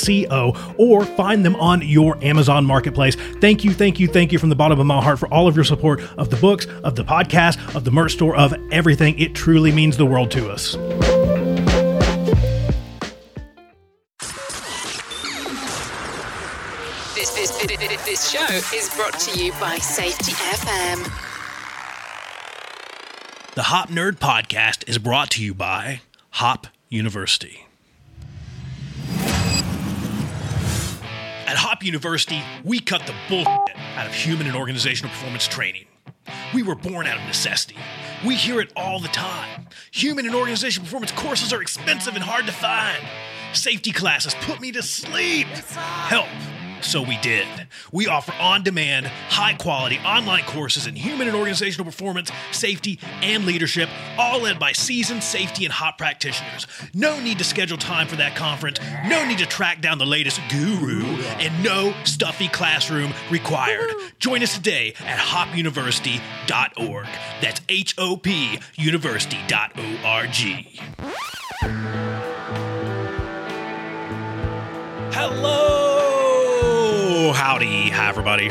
www.palehorsemedia.co or find them on your Amazon marketplace. Thank you, thank you, thank you from the bottom of my heart for all of your support of the books, of the podcast, of the merch store, of everything. It truly means the world to us. This, this, this, this show is brought to you by Safety FM. The Hop Nerd Podcast is brought to you by Hop University. At Hop University, we cut the bullshit out of human and organizational performance training. We were born out of necessity. We hear it all the time. Human and organizational performance courses are expensive and hard to find. Safety classes put me to sleep. Help. So we did. We offer on demand, high quality online courses in human and organizational performance, safety, and leadership, all led by seasoned safety and Hop practitioners. No need to schedule time for that conference, no need to track down the latest guru, and no stuffy classroom required. Join us today at hopuniversity.org. That's H O P university.org. Hello, howdy, hi everybody.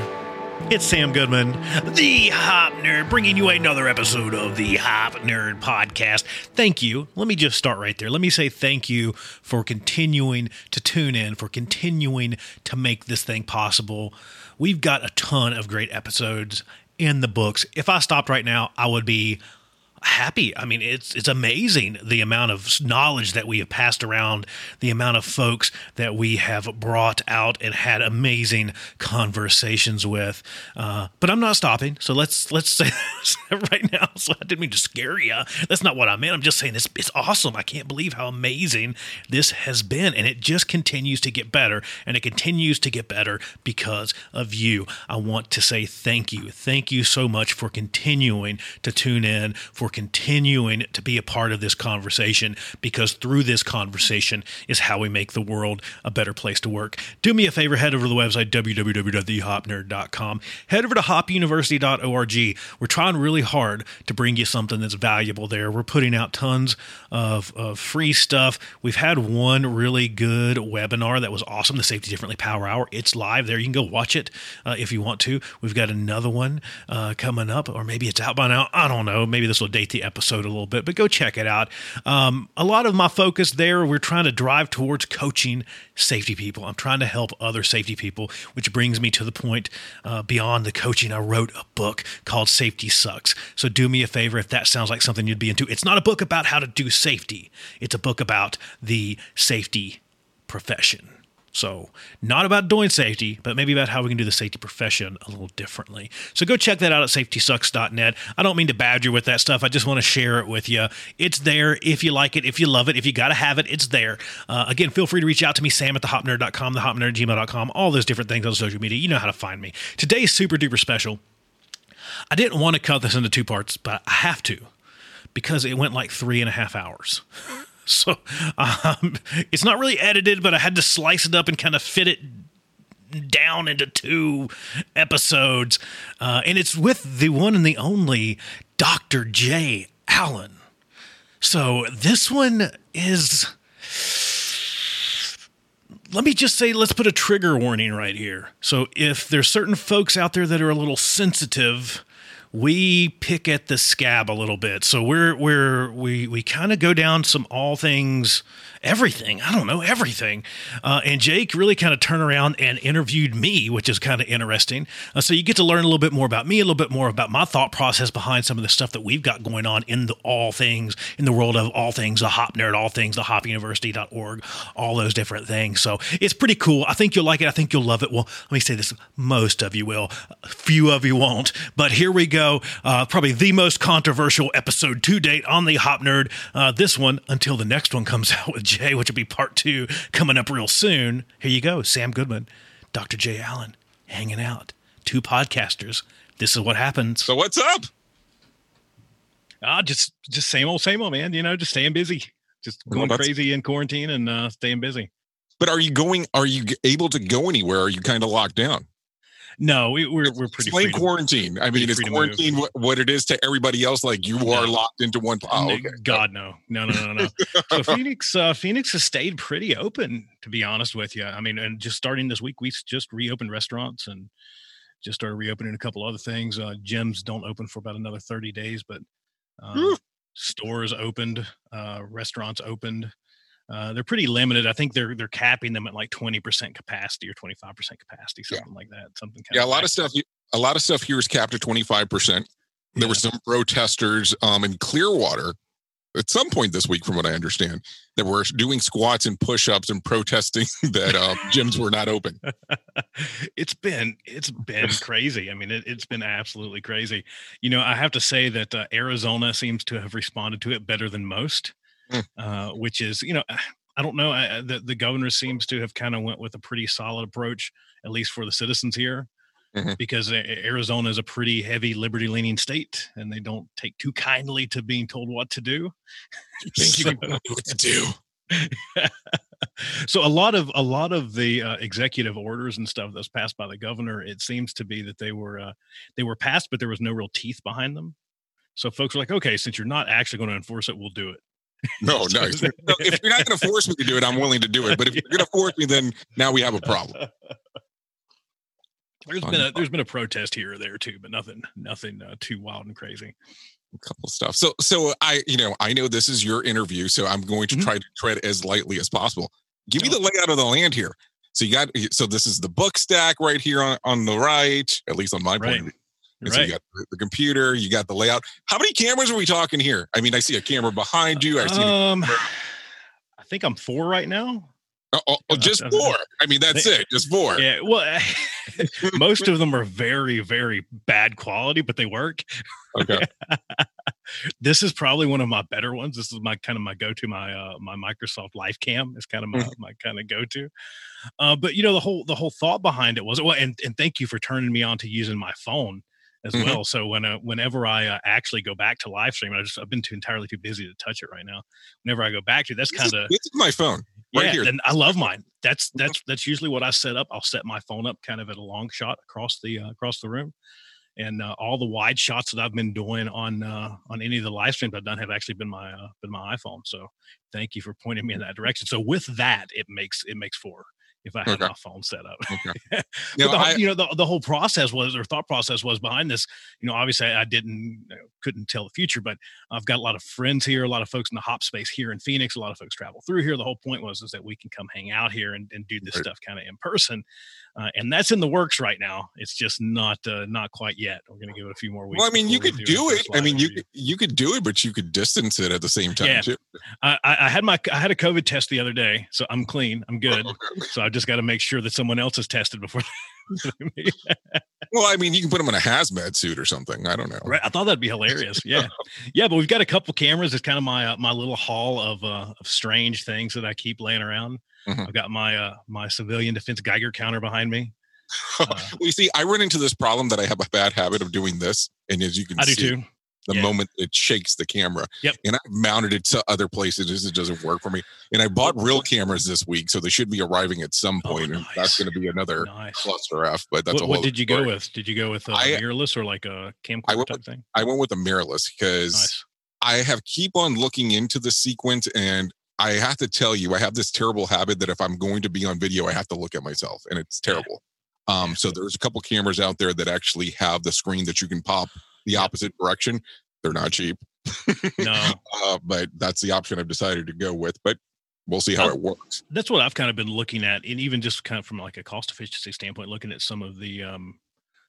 It's Sam Goodman, the Hop Nerd, bringing you another episode of the Hop Nerd Podcast. Thank you. Let me just start right there. Let me say thank you for continuing to tune in, for continuing to make this thing possible. We've got a ton of great episodes in the books. If I stopped right now, I would be happy. I mean, it's it's amazing the amount of knowledge that we have passed around, the amount of folks that we have brought out and had amazing conversations with. Uh, but I'm not stopping. So let's let's say right now. So I didn't mean to scare you. That's not what I meant. I'm just saying this. It's awesome. I can't believe how amazing this has been, and it just continues to get better, and it continues to get better because of you. I want to say thank you. Thank you so much for continuing to tune in for continuing to be a part of this conversation because through this conversation is how we make the world a better place to work. Do me a favor, head over to the website www.thehopnerd.com. Head over to hopuniversity.org. We're trying really hard to bring you something that's valuable there. We're putting out tons of, of free stuff. We've had one really good webinar that was awesome, the Safety Differently Power Hour. It's live there. You can go watch it uh, if you want to. We've got another one uh, coming up, or maybe it's out by now. I don't know. Maybe this will date the episode a little bit, but go check it out. Um, a lot of my focus there, we're trying to drive towards coaching safety people. I'm trying to help other safety people, which brings me to the point uh, beyond the coaching. I wrote a book called Safety Sucks. So do me a favor if that sounds like something you'd be into. It's not a book about how to do safety, it's a book about the safety profession. So, not about doing safety, but maybe about how we can do the safety profession a little differently. So, go check that out at safetysucks.net. I don't mean to badger with that stuff. I just want to share it with you. It's there if you like it, if you love it, if you got to have it, it's there. Uh, again, feel free to reach out to me, sam at thehopnerd.com, thehopnerd@gmail.com, all those different things on social media. You know how to find me. Today's super duper special. I didn't want to cut this into two parts, but I have to because it went like three and a half hours. So um, it's not really edited, but I had to slice it up and kind of fit it down into two episodes. Uh, and it's with the one and the only Dr. Jay Allen. So this one is. Let me just say, let's put a trigger warning right here. So, if there's certain folks out there that are a little sensitive we pick at the scab a little bit. So we're we're we we kind of go down some all things everything. I don't know everything. Uh, and Jake really kind of turned around and interviewed me, which is kind of interesting. Uh, so you get to learn a little bit more about me, a little bit more about my thought process behind some of the stuff that we've got going on in the all things in the world of all things, the Hop Nerd, all things, the hopuniversity.org, all those different things. So it's pretty cool. I think you'll like it. I think you'll love it. Well, let me say this: most of you will, a few of you won't. But here we go. Uh, probably the most controversial episode to date on the Hop Nerd. Uh, this one until the next one comes out with Jay, which will be part two coming up real soon. Here you go, Sam Goodman, Dr. Jay Allen, hanging out. Two podcasters. This is what happens. So what's up? Ah, just just same old, same old, man. You know, just staying busy, just going well, crazy in quarantine and uh, staying busy. But are you going? Are you able to go anywhere? Are you kind of locked down? No, we, are we're, we're pretty. Explain quarantine. I mean, it's quarantine what, what, it is to everybody else? Like you are locked into one. Oh, okay. God, no, no, no, no, no. so Phoenix, uh, Phoenix has stayed pretty open, to be honest with you. I mean, and just starting this week, we just reopened restaurants and just started reopening a couple other things. Uh, gyms don't open for about another thirty days, but uh, stores opened, uh, restaurants opened. Uh, they're pretty limited. I think they're they're capping them at like twenty percent capacity or twenty five percent capacity, something yeah. like that. Something. yeah, a lot of stuff. A lot of stuff here is capped at twenty five percent. There yeah. were some protesters um, in Clearwater at some point this week, from what I understand, that were doing squats and push-ups and protesting that uh, gyms were not open. it's been it's been crazy. I mean, it, has been absolutely crazy. You know, I have to say that uh, Arizona seems to have responded to it better than most. Mm. uh, which is you know I don't know I, the the governor seems to have kind of went with a pretty solid approach at least for the citizens here. Mm-hmm. Because Arizona is a pretty heavy liberty leaning state and they don't take too kindly to being told what to do. You what to do. so a lot of a lot of the uh, executive orders and stuff that's passed by the governor it seems to be that they were uh, they were passed but there was no real teeth behind them so folks are like okay since you're not actually going to enforce it we'll do it no, no. If you're not going to force me to do it, I'm willing to do it. But if you're going to force me, then now we have a problem. There's been a there's been a protest here or there too, but nothing nothing uh, too wild and crazy. A couple stuff. So so I you know I know this is your interview, so I'm going to mm-hmm. try to tread as lightly as possible. Give me the layout of the land here. So you got so this is the book stack right here on, on the right, at least on my right. point of view. And right. so you got the computer, you got the layout. How many cameras are we talking here? I mean, I see a camera behind you. I see. Um, I think I'm four right now. Oh, oh, oh just four. I mean, that's it. Just four. Yeah. Well, most of them are very, very bad quality, but they work. Okay. this is probably one of my better ones. This is my kind of my go-to. My uh, my Microsoft Live Cam is kind of my, mm-hmm. my kind of go-to. Uh, but you know the whole the whole thought behind it was well, and and thank you for turning me on to using my phone as mm-hmm. well. So when uh, whenever I uh, actually go back to live stream, I just I've been too entirely too busy to touch it right now. Whenever I go back to, that's kind of my phone right yeah, here. And I love mine. That's mm-hmm. that's that's usually what I set up. I'll set my phone up kind of at a long shot across the uh, across the room. And uh, all the wide shots that I've been doing on uh, on any of the live streams I've done have actually been my uh, been my iPhone. So thank you for pointing me in that direction. So with that, it makes it makes four if I had okay. my phone set up. Okay. you, know, the, I, you know, the, the whole process was, or thought process was behind this. You know, obviously I didn't, couldn't tell the future, but I've got a lot of friends here, a lot of folks in the hop space here in Phoenix. A lot of folks travel through here. The whole point was is that we can come hang out here and, and do this right. stuff kind of in person. Uh, and that's in the works right now. It's just not uh, not quite yet. We're going to give it a few more weeks. Well, I mean, you could do, it. I mean, you could, you could do it, but you could distance it at the same time yeah. too. I, I had my I had a COVID test the other day, so I'm clean. I'm good. so I just got to make sure that someone else is tested before. well, I mean, you can put them in a hazmat suit or something. I don't know. Right. I thought that'd be hilarious. Yeah. yeah. But we've got a couple cameras. It's kind of my, uh, my little haul of, uh, of strange things that I keep laying around. Mm-hmm. I've got my, uh, my civilian defense Geiger counter behind me. Uh, well, you see, I run into this problem that I have a bad habit of doing this. And as you can I see, do too the yeah. moment it shakes the camera. Yep. And I've mounted it to other places. It doesn't work for me. And I bought real cameras this week, so they should be arriving at some oh, point. Oh, nice. And that's going to be another nice. cluster F. But that's what, what did you story. go with? Did you go with a I, mirrorless or like a camcorder type with, thing? I went with a mirrorless because nice. I have keep on looking into the sequence and I have to tell you, I have this terrible habit that if I'm going to be on video, I have to look at myself, and it's terrible. Um, so there's a couple cameras out there that actually have the screen that you can pop the opposite direction. They're not cheap. No, uh, but that's the option I've decided to go with. But we'll see how Uh, it works. that's what I've kind of been looking at, and even just kind of from like a cost efficiency standpoint, looking at some of the um,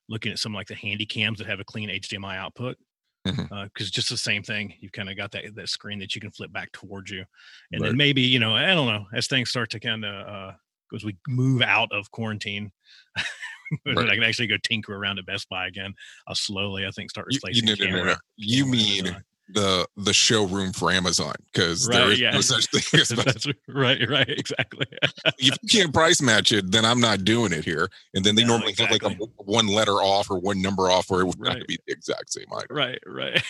looking at some like the handy cams that have a clean HDMI output. Because just the same thing, you've kind of got that that screen that you can flip back towards you, and Right. then maybe you know I don't know as things start to kind of uh, as we move out of quarantine, Right. I can actually go tinker around at Best Buy again. I'll slowly, I think, start replacing. you, no, no, no, camera- no. you mean the the showroom for Amazon because there Right, is no such thing as right, right, exactly. if you can't price match it, then I'm not doing it here. And then they No, normally have like a one letter off or one number off, where it would have to Right. be the exact same item. right right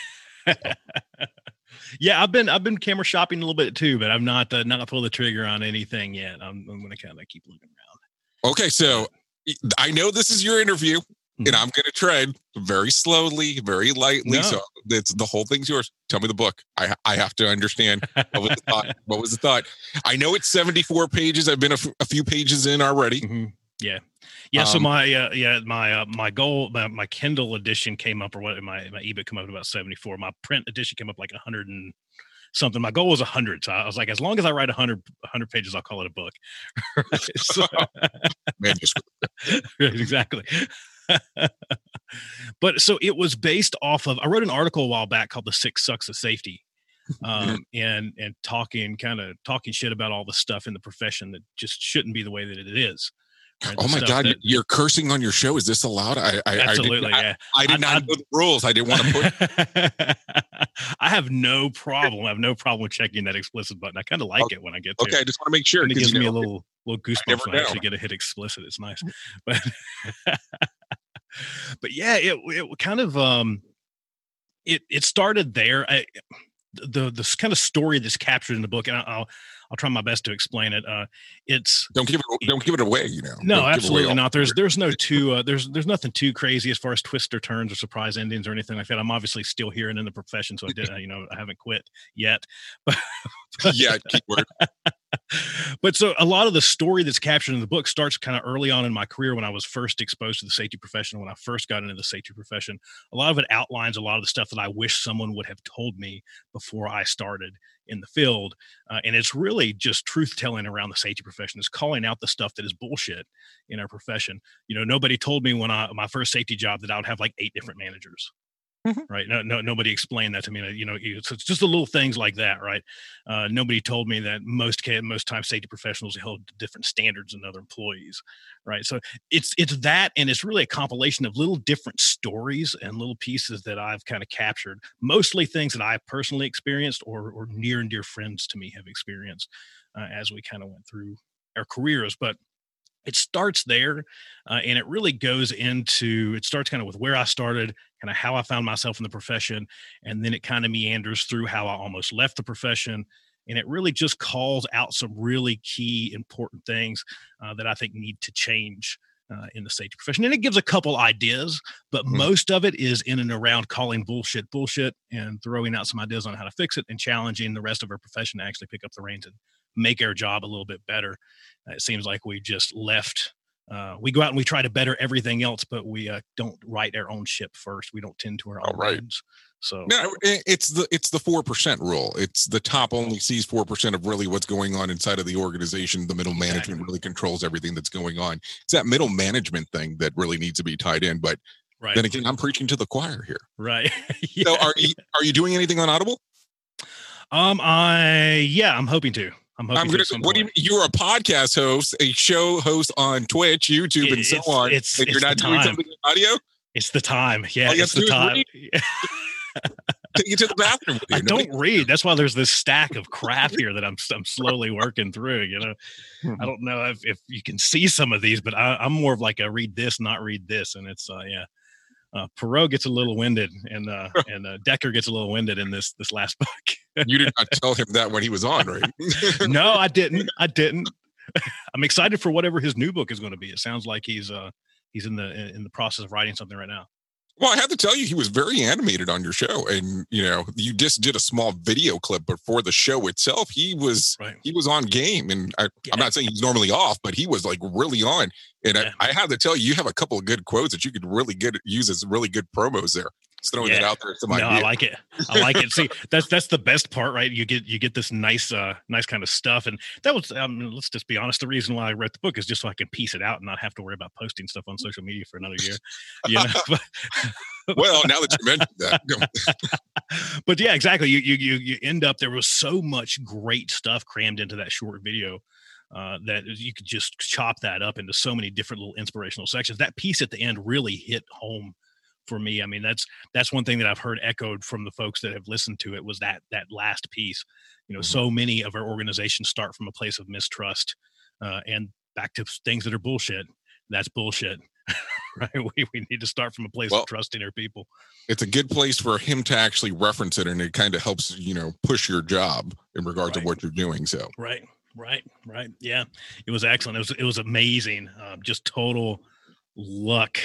yeah i've been i've been camera shopping a little bit too but i'm not uh, not pull the trigger on anything yet i'm, I'm gonna kind of keep looking around Okay, so I know this is your interview, and Mhm. I'm going to tread very slowly, very lightly. No. So it's the whole thing's yours. Tell me the book. I I have to understand what was the thought. What was the thought? I know it's 74 pages. I've been a, f- a few pages in already. Mhm. yeah yeah so Um, my uh, yeah my uh, my goal my, my kindle edition came up or what my my ebook came up about 74 my print edition came up like 100 and something my goal was 100 so i was like as long as i write 100 100 pages i'll call it a book Right, so- Manuscript. Exactly. but so it was based off of I wrote an article a while back called "The Six Sucks of Safety," um, and and talking kind of talking shit about all the stuff in the profession that just shouldn't be the way that it is. Right? Oh my God, that- you're cursing on your show. Is this allowed? I, I absolutely, I yeah. did, I, I did I- not I- know the rules. I didn't want to put. I have no problem. I have no problem with checking that explicit button. I kind of like it when I get there. Okay. I just want to make sure and it gives me a little little goosebumps when I actually get a hit explicit. It's nice, but but yeah, it it kind of um it it started there. I, the the kind of story that's captured in the book, and I'll I'll try my best to explain it. Uh, it's don't give it. Don't give it away. You know. no, Don't absolutely not. There's there's no too uh, there's there's nothing too crazy as far as twists or turns or surprise endings or anything like that. I'm obviously still here and in the profession, so I did you know I haven't quit yet. But yeah, keyword. but so a lot of the story that's captured in the book starts kind of early on in my career when I was first exposed to the safety profession. When I first got into the safety profession, a lot of it outlines a lot of the stuff that I wish someone would have told me before I started in the field. Uh, and it's really just truth telling around the safety profession. It's calling out the stuff that is bullshit in our profession. You know, nobody told me when I my first safety job that I would have like eight different managers. Mhm. Right. No, no, nobody explained that to me. You know, it's, it's just the little things like that. Right. Uh, nobody told me that most most time safety professionals held different standards than other employees, right? So it's it's that, and it's really a compilation of little different stories and little pieces that I've kind of captured, mostly things that I've personally experienced or or near and dear friends to me have experienced uh, as we kind of went through our careers, but. It starts there, uh, and it really goes into. It starts kind of with where I started, kind of how I found myself in the profession, and then it kind of meanders through how I almost left the profession, and it really just calls out some really key important things uh, that I think need to change uh, in the safety profession. And it gives a couple ideas, but Mhm. most of it is in and around calling bullshit bullshit and throwing out some ideas on how to fix it and challenging the rest of our profession to actually pick up the reins and make our job a little bit better. Uh, it seems like we just left. Uh, we go out and we try to better everything else, but we uh, don't write our own ship first. We don't tend to our Oh, own right. wounds. So No, it's the it's the four percent rule. It's the top only sees four percent of really what's going on inside of the organization. The middle management Exactly. really controls everything that's going on. It's that middle management thing that really needs to be tied in. But right, then again, I'm preaching to the choir here. right. So are you are you doing anything on Audible? Um, I yeah, I'm hoping to. I'm I'm gonna. What do you? You're a podcast host, a show host on Twitch, YouTube, and so It's- on. it's- and you're not the doing time. something in audio. It's the time. Yeah, it's the time. Take you to the bathroom. You. I don't read. That's why there's this stack of crap here that I'm I'm slowly working through. You know, Hmm. I don't know if, if you can see some of these, but I, I'm more of like a read this, not read this, and it's uh yeah. Uh, Perrow gets a little winded, and uh, and uh, Dekker gets a little winded in this this last book. You did not tell him that when he was on, right? no, I didn't. I didn't. I'm excited for whatever his new book is going to be. It sounds like he's uh he's in the in the process of writing something right now. Well, I have to tell you, he was very animated on your show, and you know, you just did a small video clip, but for the show itself, he was Right. he was on game, and I, Yeah. I'm not saying he's normally off, but he was like really on. And Yeah. I, I have to tell you, you have a couple of good quotes that you could really get use as really good promos there. Just throwing Yeah. it out there. No, I like it. I like it. See, that's that's the best part, right? You get you get this nice, uh, nice kind of stuff, and that was. Um, let's just be honest. The reason why I wrote the book is just so I can piece it out and not have to worry about posting stuff on social media for another year. You know? well, now that you mentioned that, but yeah, exactly. You you you you end up there was so much great stuff crammed into that short video. Uh, that you could just chop that up into so many different little inspirational sections. That piece at the end really hit home for me. I mean, that's that's one thing that I've heard echoed from the folks that have listened to it was that that last piece. You know, Mhm. so many of our organizations start from a place of mistrust, uh, and back to things that are bullshit. That's bullshit, right? We we need to start from a place Well, of trusting our people. it's a good place for him to actually reference it, and it kind of helps you know push your job in regards to what you're doing. So Right, right, right. Yeah, it was excellent. It was it was amazing. Um, just total luck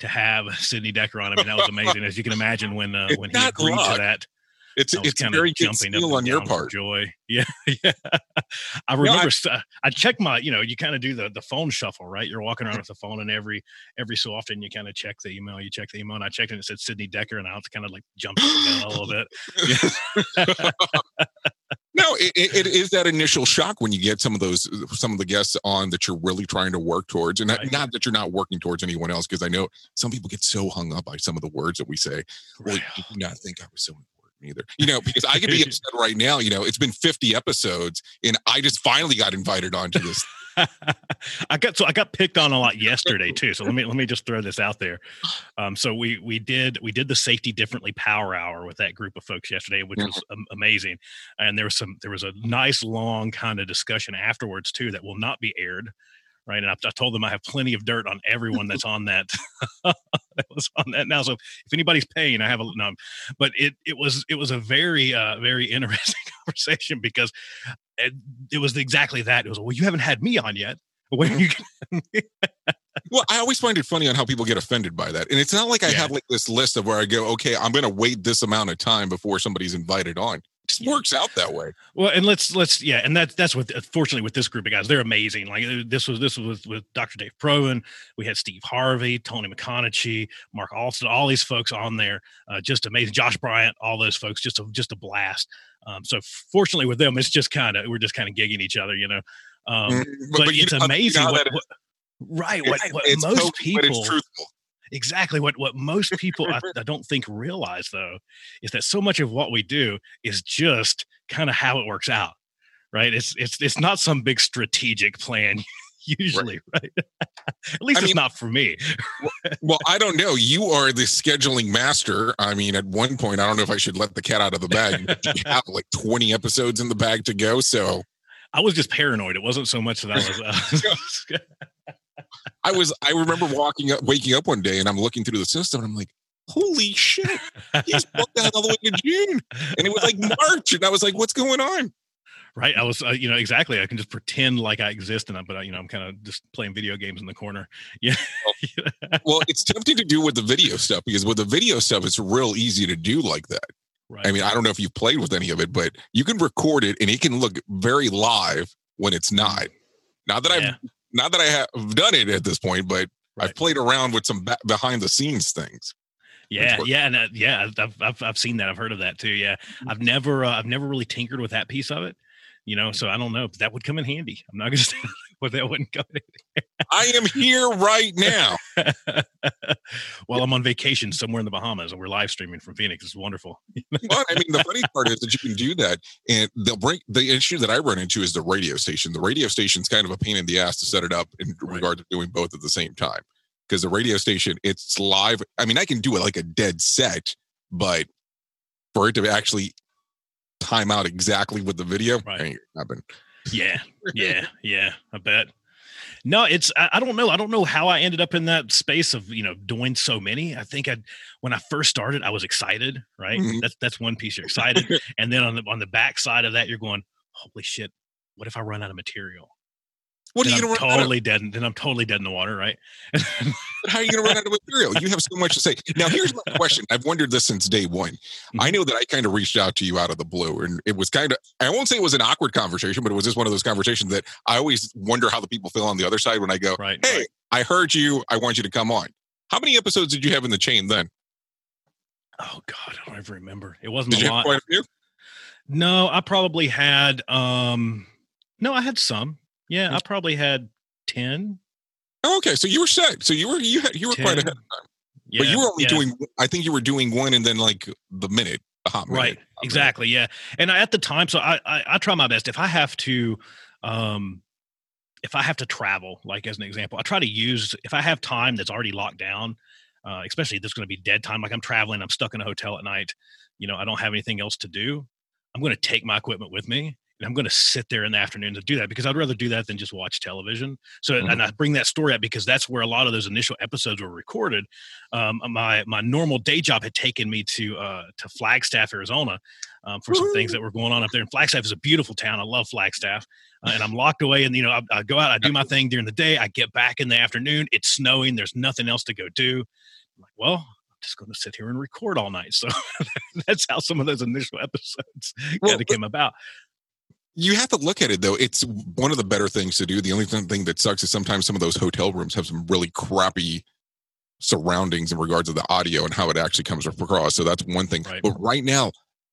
to have Sidney Dekker on. I mean, that was amazing. As you can imagine, when uh, when he agreed luck. to that, it's I it's very good jumping up and on your part. Joy, yeah, yeah. I remember s- uh, I check my, you know, you kind of do the the phone shuffle, right? You're walking around with the phone, and every every so often you kind of check the email. You check the email, and I checked and it said Sidney Dekker, and I was kind of like jumped up and down a little bit. No, it, it, is that initial shock when you get some of those some of the guests on that you're really trying to work towards, and not, Right. not that you're not working towards anyone else, because I know some people get so hung up by some of the words that we say. Well, Right. you do not think I was so important either, you know, because I could be upset right now. You know, it's been 50 episodes, and I just finally got invited onto this. I got so I got picked on a lot yesterday too. So let me let me just throw this out there. Um, so we we did we did the safety differently power hour with that group of folks yesterday, which was amazing. And there was some there was a nice long kind of discussion afterwards too that will not be aired. Right, and I, I told them I have plenty of dirt on everyone that's on that that was on that now. So if anybody's paying, I have a no. But it it was it was a very uh very interesting conversation because it, it was exactly that. It was well, you haven't had me on yet. When are you Well, I always find it funny on how people get offended by that, and it's not like I Yeah. have like this list of where I go, okay, I'm going to wait this amount of time before somebody's invited on. Just Yeah. works out that way. Well, and let's let's yeah, and that's that's what fortunately with this group of guys, they're amazing. Like uh, this was this was with, with Dr. Dave Provan, we had Steve Harvey, Tony McConaughey, Mark Alston, all these folks on there, uh, just amazing. Josh Bryant, all those folks, just a just a blast. Um, so fortunately with them, it's just kind of we're just kind of gigging each other, you know. Um, Mm, but, you it's you know amazing how what, what- right what, what it's most pokey, but people it's truthful. Exactly what what most people I, I don't think realize though is that so much of what we do is just kind of how it works out right it's it's it's not some big strategic plan usually right, at least I it's mean- not for me Well, I don't know. You are the scheduling master. I mean, at one point, I don't know if I should let the cat out of the bag. You have like 20 episodes in the bag to go. So i was just paranoid it wasn't so much that i was uh, I was, I remember walking up, waking up one day and I'm looking through the system and I'm like, holy shit, he's booked out all the way to June. And it was like March. And I was like, what's going on? right i was uh, you know exactly i can just pretend like i exist and I- but I, you know i'm kind of just playing video games in the corner yeah Well, it's tempting to do with the video stuff because with the video stuff, it's real easy to do like that. right I mean, I don't know if you've played with any of it, but you can record it and it can look very live when it's not. Not that Yeah. I've not that I have done it at this point, but I've played around with some ba- behind the scenes things. Yeah, work. yeah, and uh, yeah, I've, I've I've seen that. I've heard of that too. Yeah, I've never uh, I've never really tinkered with that piece of it. You know, so I don't know. But that would come in handy. I'm not gonna say, but that wouldn't in. I am here right now. While I'm on vacation somewhere in the Bahamas, and we're live streaming from Phoenix. It's wonderful. But I mean, the funny part is that you can do that, and they'll bring the issue that I run into is the radio station. The radio station's kind of a pain in the ass to set it up in Right. regard to doing both at the same time. Because the radio station, it's live. I mean, I can do it like a dead set, but for it to actually time out exactly with the video, Right. ain't happen. Yeah, yeah, yeah. I bet. No, it's I, I don't know. I don't know how I ended up in that space of you know doing so many. I think I when I first started, I was excited. Right. Mhm. That's that's one piece. You're excited, and then on the on the back side of that, you're going, holy shit. What if I run out of material? What are you gonna run totally dead. Then I'm totally dead in the water, right? How are you gonna run out of material? You have so much to say. Now, here's my question. I've wondered this since day one. I know that I kind of reached out to you out of the blue, and it was kind of I won't say it was an awkward conversation, but it was just one of those conversations that I always wonder how the people feel on the other side when I go, right. Hey, right. I heard you. I want you to come on. How many episodes did you have in the chain then? Oh God, I don't even remember. It wasn't Did a you lot. have quite a few? No, I probably had um no, I had some. Yeah, I probably had 10. Oh, okay, so you were set. So you were you had you were quite 10. ahead. Yeah, but you were only yeah. doing. I think you were doing one, and then like the minute, the hot minute. right exactly yeah and I, at the time so I, I i try my best if i have to um if i have to travel like as an example i try to use if i have time that's already locked down uh, especially if there's going to be dead time like i'm traveling i'm stuck in a hotel at night you know i don't have anything else to do i'm going to take my equipment with me and i'm going to sit there in the afternoon to do that because i'd rather do that than just watch television so Mhm. and i bring that story up because that's where a lot of those initial episodes were recorded um, my my normal day job had taken me to uh, to Flagstaff, Arizona, um, for some things that were going on up there. And Flagstaff is a beautiful town. I love Flagstaff, uh, and I'm locked away. And you know, I, I go out, I do my thing during the day. I get back in the afternoon. It's snowing. There's nothing else to go do. I'm like, well. I'm just going to sit here and record all night. So that's how some of those initial episodes Well, kind of came about. You have to look at it though. It's one of the better things to do. The only thing that sucks is sometimes some of those hotel rooms have some really crappy surroundings in regards to the audio and how it actually comes across. So that's one thing. Right. But right now,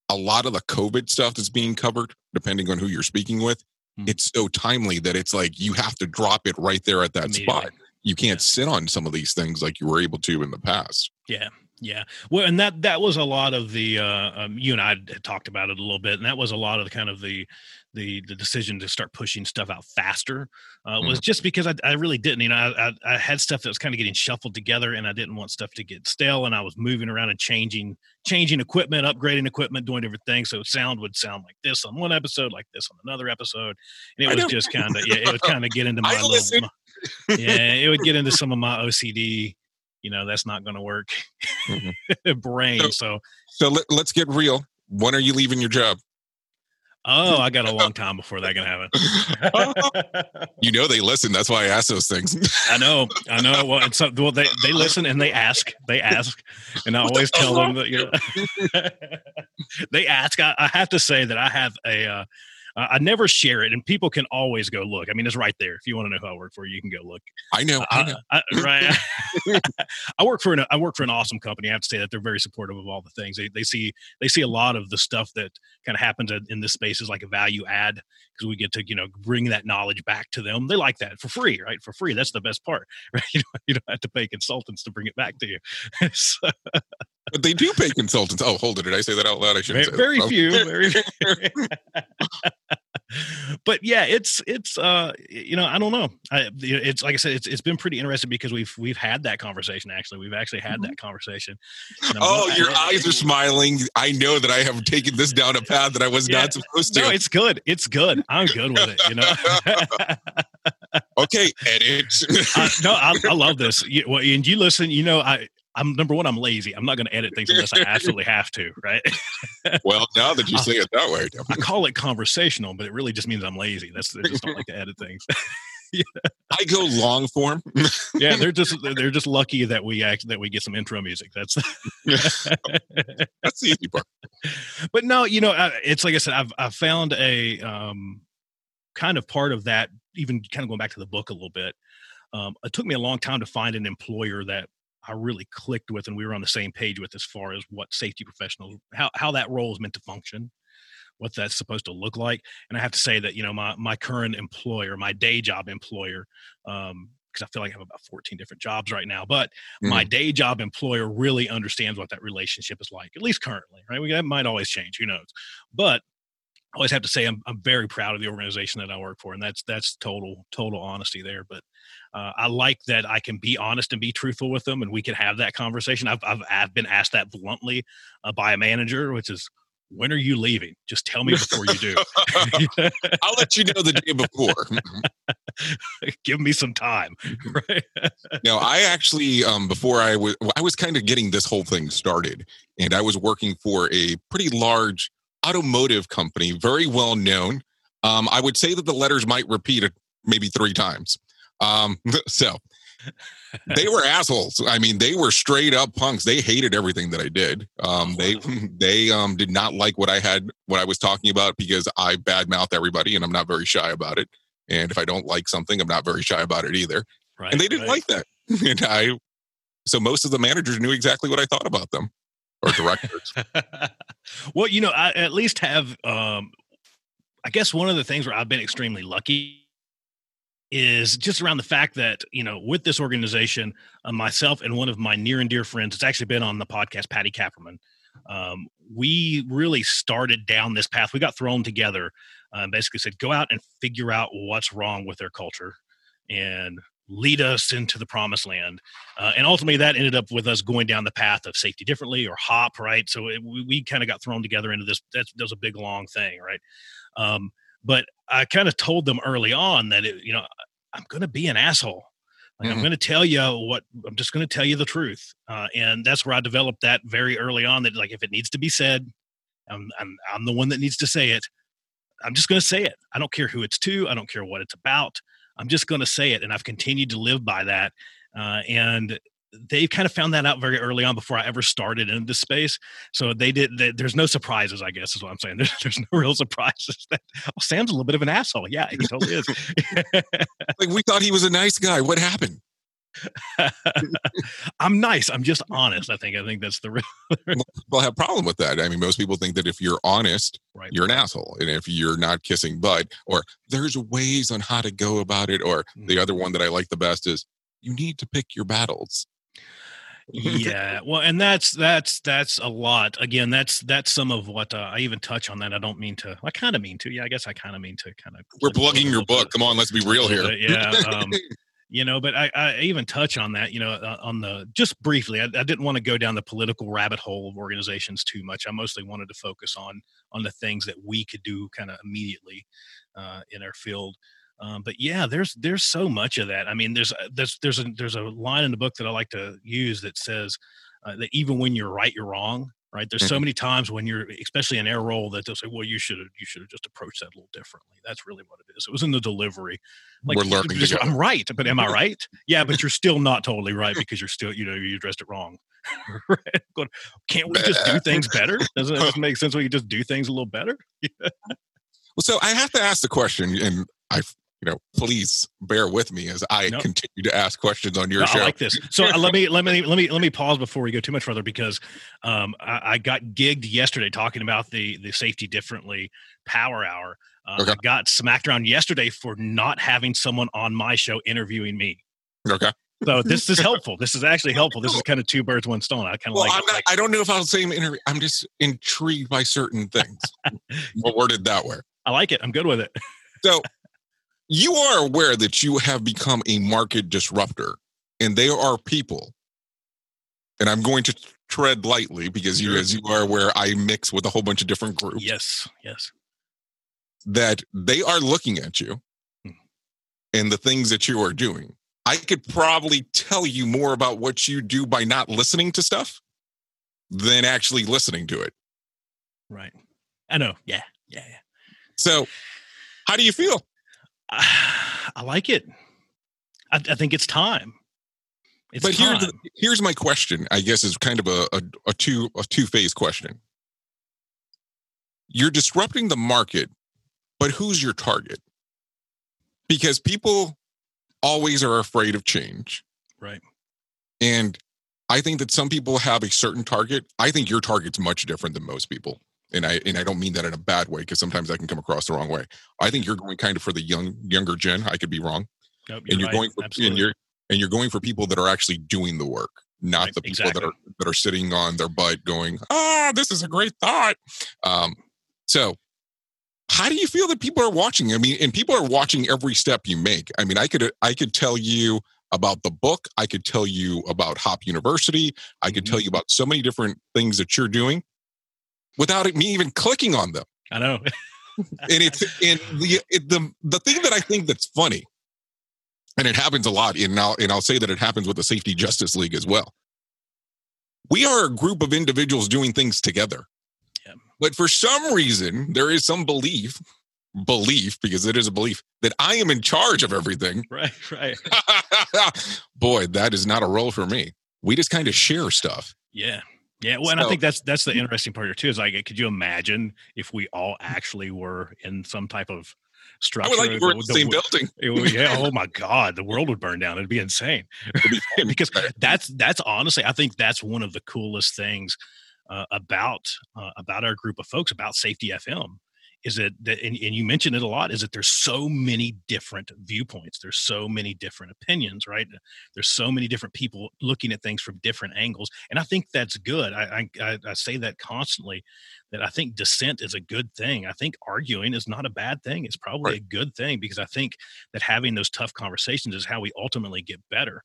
a lot of the COVID stuff that's being covered, depending on who you're speaking with, Hmm. it's so timely that it's like you have to drop it right there at that spot. You can't Yeah. sit on some of these things like you were able to in the past. Yeah, yeah. Well, and that that was a lot of the uh, um, you and I had talked about it a little bit, and that was a lot of the kind of the the the decision to start pushing stuff out faster uh, was just because I, I really didn't. You know, I, I I had stuff that was kind of getting shuffled together, and I didn't want stuff to get stale, and I was moving around and changing changing equipment, upgrading equipment, doing different things. So sound would sound like this on one episode, like this on another episode, and it was just kind of yeah, it would kind of get into my little, my- yeah, it would get into some of my OCD. You know, that's not going to work. Brain. So- So, So let, let's get real. When are you leaving your job? oh, I got a long time before that can happen. You know they listen. That's why I ask those things. I know, I know. Well, and so well, they they listen and they ask, they ask, and I always tell them that you know, they ask. I, I have to say that I have a. Uh, I I never share it, and people can always go look. I mean, it's right there. If you want to know who I work for, you can go look. I know. I know. I, right. I work for an I work for an awesome company. I have to say that they're very supportive of all the things. They they see they see a lot of the stuff that kind of happens in- in this space is like a value add because we get to you know bring that knowledge back to them. They like that for free, right? For free. That's the best part, right? You don't, you don't have to pay consultants to bring it back to you. so, But they do pay consultants. Oh, hold it. Did I say that out loud? I shouldn't very, say very that. Few. Very but yeah, it's it's uh you know I don't know. I, it's like I said, it's it's been pretty interesting because we've we've had that conversation. Actually, we've actually had that conversation. Oh, your eyes are smiling. I know that I have taken this down a path that I was Yeah. not supposed to. No, it's good. It's good. I'm good with it. You know. okay, edit. I, no, I, I love this. You, well, and you listen. You know, I I'm number one. I'm lazy. I'm not going to edit things unless I absolutely have to. Right. well, now that you say it that way, I call it conversational, but it really just means I'm lazy. That's I just don't like to edit things. I go long form. yeah, they're just they're just lucky that we act that we get some intro music. That's That's the easy part. but no, you know, I- it's like I said, I've I've found a um, kind of part of that. Even kind of going back to the book a little bit, um, it took me a long time to find an employer that I really clicked with, and we were on the same page with as far as what safety professionals, how how that role is meant to function, what that's supposed to look like. And I have to say that you know my my current employer, my day job employer. Um, because I feel like I have about 14 different jobs right now. But my day job employer really understands what that relationship is like, at least currently, right? We, that might always change, who knows? But I always have to say I'm, I'm very proud of the organization that I work for, and that's that's total total honesty there. But uh, I like that I can be honest and be truthful with them, and we can have that conversation. I've I've, I've been asked that bluntly uh, by a manager, which is. When are you leaving? Just tell me before you do. I'll let you know the day before. Give me some time. Right? no, I actually, um, before I was, I was kind of getting this whole thing started, and I was working for a pretty large automotive company, very well known. Um, I would say that the letters might repeat it maybe three times. Um, so they were assholes. I mean, they were straight up punks. They hated everything that I did. Um, they they um, did not like what I had, what I was talking about, because I badmouth everybody, and I'm not very shy about it. And if I don't like something, I'm not very shy about it either Right. and they didn't right. like that. and I, so most of the managers knew exactly what I thought about them. Or directors. well, you know, I at least have. Um, I guess one of the things where I've been extremely lucky is just around the fact that you know with this organization uh, myself and one of my near and dear friends it's actually been on the podcast patty kapperman um, we really started down this path we got thrown together uh, basically said go out and figure out what's wrong with their culture and lead us into the promised land uh, and ultimately that ended up with us going down the path of safety differently or hop right so it, we, we kind of got thrown together into this that was a big long thing right um, but I kind of told them early on that it, you know I'm going to be an asshole. Like mm-hmm. I'm going to tell you what I'm just going to tell you the truth, uh, and that's where I developed that very early on. That like if it needs to be said, I'm I'm, I'm the one that needs to say it. I'm just going to say it. I don't care who it's to. I don't care what it's about. I'm just going to say it, and I've continued to live by that. Uh, and they kind of found that out very early on before I ever started in this space. So they did. They, there's no surprises, I guess, is what I'm saying. There's, there's no real surprises. That oh, Sam's a little bit of an asshole. Yeah, he totally is. like we thought he was a nice guy. What happened? I'm nice. I'm just honest. I think. I think that's the real. well, I have a problem with that. I mean, most people think that if you're honest, right. you're an asshole, and if you're not kissing butt, or there's ways on how to go about it, or mm-hmm. the other one that I like the best is you need to pick your battles yeah well and that's that's that's a lot again that's that's some of what uh, i even touch on that i don't mean to i kind of mean to yeah i guess i kind of mean to kind of we're plugging your book come on let's be real here yeah um, you know but I, I even touch on that you know uh, on the just briefly I, I didn't want to go down the political rabbit hole of organizations too much i mostly wanted to focus on on the things that we could do kind of immediately uh, in our field um, but yeah, there's there's so much of that. I mean, there's there's there's a there's a line in the book that I like to use that says uh, that even when you're right, you're wrong. Right? There's so mm-hmm. many times when you're, especially in air role, that they'll say, "Well, you should have you should have just approached that a little differently." That's really what it is. It was in the delivery. Like, We're learning. Just, I'm right, but am I right? yeah, but you're still not totally right because you're still you know you addressed it wrong. Can't we just do things better? Doesn't it make sense? We can just do things a little better. well, so I have to ask the question, and I you know, please bear with me as I nope. continue to ask questions on your no, show. I like this. So uh, let me let me let me let me pause before we go too much further because um, I, I, got gigged yesterday talking about the the safety differently power hour. Um, okay. I got smacked around yesterday for not having someone on my show interviewing me. Okay. So this is helpful. This is actually helpful. This is kind of two birds, one stone. I kind of well, like, I'm not, like. I don't know if I'll say interview. I'm just intrigued by certain things. Worded that way. I like it. I'm good with it. So you are aware that you have become a market disruptor and there are people. And i'm going to tread lightly because you as you are aware i mix with a whole bunch of different groups. Yes yes. That they are looking at you hmm. and the things that you are doing. I could probably tell you more about what you do by not listening to stuff than actually listening to it. Right. I know. Yeah yeah yeah. So how do you feel I like it. I, I think it's time. It's but time. here's here's my question. I guess is kind of a, a, a two a two phase question. You're disrupting the market, but who's your target? Because people always are afraid of change. Right. And I think that some people have a certain target. I think your target's much different than most people and I and I don't mean that in a bad way because sometimes I can come across the wrong way. I think you're going kind of for the young younger gen. I could be wrong, nope, you're and you're right. going for Absolutely. and you're and you're going for people that are actually doing the work, not right. the people exactly. that are that are sitting on their butt going, "Ah, this is a great thought." Um, so, how do you feel that people are watching? I mean, and people are watching every step you make. I mean, I could I could tell you about the book. I could tell you about Hop University. I could mm-hmm. tell you about so many different things that you're doing without me even clicking on them. I know. and it's and the it, the the thing that I think that's funny, and it happens a lot. And now and I'll say that it happens with the Safety Justice League as well. We are a group of individuals doing things together. Yeah. But for some reason, there is some belief, belief, because it is a belief, that I am in charge of everything. Right, right. Boy, that is not a role for me. We just kind of share stuff. Yeah. Yeah, well, so, and I think that's that's the interesting part here too. Is like, could you imagine if we all actually were in some type of structure? I would like the, the same building. It, yeah. oh my God, the world would burn down. It'd be insane. Because that's that's honestly, I think that's one of the coolest things uh, about uh, about our group of folks about safety FM is that, that and, and, you mentioned it a lot is that there's so many different viewpoints there's so many different opinions right uh, there's so many different people looking at things from different angles and i think that's good i i, I say that constantly that i think dissent is a good thing i think arguing is not a bad thing it's probably right. a good thing because i think that having those tough conversations is how we ultimately get better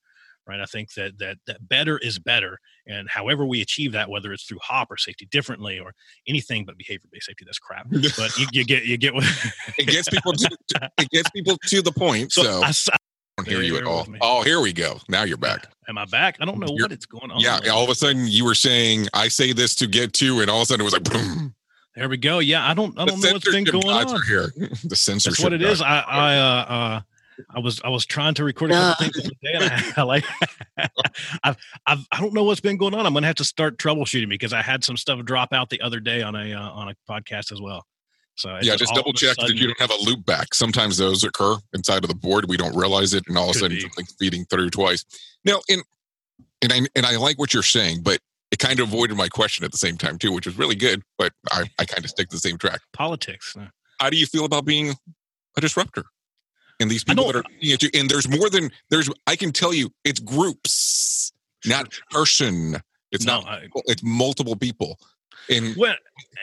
right? I think that that that better is better, and however we achieve that, whether it's through hop or safety differently or anything but behavior-based safety, that's crap. But you, you get you get what it gets people to it gets people to the point. So, so I, I, don't hear you at all. Oh, here we go. Now you're back. Am I back? I don't know you're, what it's going on. Yeah, all of a sudden you were saying I say this to get to, and all of a sudden it was like boom. There we go. Yeah, I don't I don't know what's been going on here. The censorship. That's what it is. I I uh, uh I was I was trying to record a couple things today, and I, I like I've, I've I don't know what's been going on. I'm gonna have to start troubleshooting because I had some stuff drop out the other day on a uh, on a podcast as well. So yeah, just double check that you don't have a loop back. Sometimes those occur inside of the board. We don't realize it, and all of a sudden be. something's feeding through twice. Now, and and I and I like what you're saying, but it kind of avoided my question at the same time too, which was really good. But I I kind of stick to the same track. Politics. How do you feel about being a disruptor? And these people that are and there's more than there's i can tell you it's groups not person. It's no, not I, it's multiple people. And well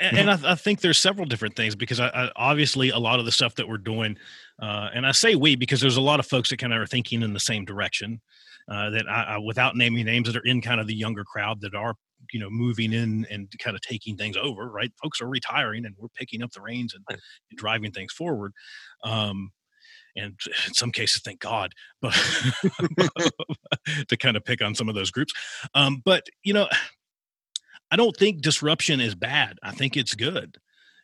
and I, I, think there's several different things because I, I, obviously a lot of the stuff that we're doing uh, and i say we because there's a lot of folks that kind of are thinking in the same direction uh, that I, without naming names that are in kind of the younger crowd that are you know moving in and kind of taking things over right? Folks are retiring and we're picking up the reins and, and driving things forward. Um, and in some cases, thank God, but to kind of pick on some of those groups. Um, but you know, I don't think disruption is bad. I think it's good.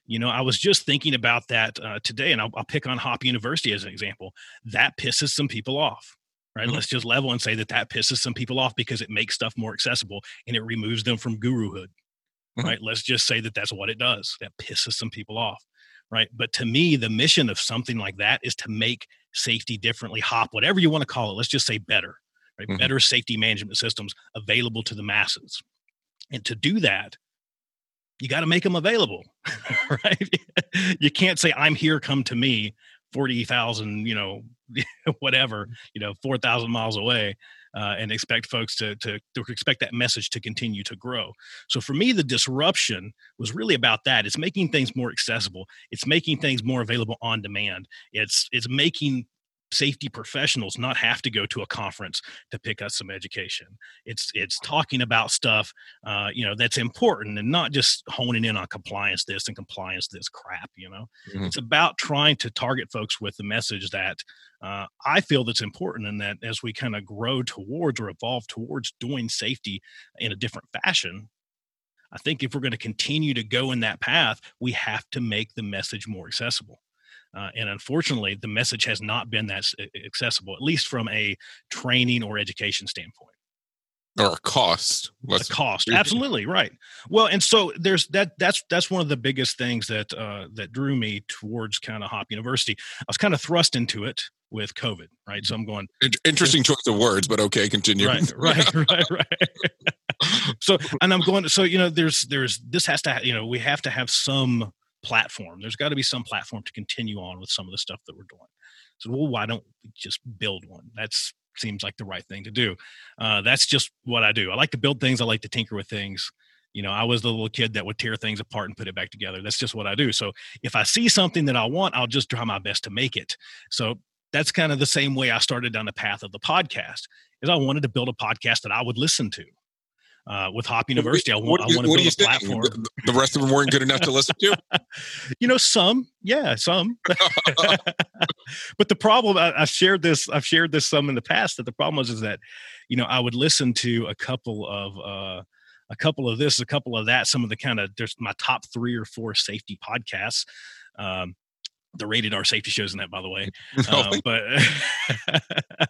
You know, I was just thinking about that uh, today, and I'll, I'll, pick on Hop University as an example. That pisses some people off, right? Mm-hmm. Let's just level and say that that pisses some people off because it makes stuff more accessible and it removes them from guruhood, mm-hmm. right? Let's just say that that's what it does. That pisses some people off right? But to me, the mission of something like that is to make safety differently, hop, whatever you want to call it. Let's just say better, right? Mm-hmm. Better safety management systems available to the masses. And to do that, you got to make them available, right? you can't say, I'm here, come to me, 40,000, you know, whatever, you know, 4,000 miles away uh, and expect folks to, to, to expect that message to continue to grow. So for me, the disruption was really about that. It's making things more accessible. It's making things more available on demand. It's it's making safety professionals not have to go to a conference to pick up some education. It's it's talking about stuff uh, you know that's important and not just honing in on compliance this and compliance this crap. You know, mm-hmm. it's about trying to target folks with the message that uh, I feel that's important, and that as we kind of grow towards or evolve towards doing safety in a different fashion. I think if we're going to continue to go in that path, we have to make the message more accessible. Uh, and unfortunately, the message has not been that accessible, at least from a training or education standpoint. Or a cost. A cost, absolutely right. Well, and so there's that. That's that's one of the biggest things that uh, that drew me towards kind of Hop University. I was kind of thrust into it with COVID, right? So I'm going. Interesting choice of words, but okay, continue. Right, right, right, right. so, and I'm going. So you know, there's there's this has to you know we have to have some platform. There's got to be some platform to continue on with some of the stuff that we're doing. So, well, why don't we just build one? That seems like the right thing to do. Uh, that's just what I do. I like to build things. I like to tinker with things. You know, I was the little kid that would tear things apart and put it back together. That's just what I do. So if I see something that I want, I'll just try my best to make it. So that's kind of the same way I started down the path of the podcast. Is I wanted to build a podcast that I would listen to uh, with Hop University. I want, I want to build a platform. The, the, rest of them weren't good enough to listen to. you know, some, yeah, some. but the problem, I, have shared this. I've shared this some in the past. That the problem was is that, you know, I would listen to a couple of. Uh, a couple of this, a couple of that, some of the kind of there's my top three or four safety podcasts. Um, the rated R safety shows in that, by the way. Um, but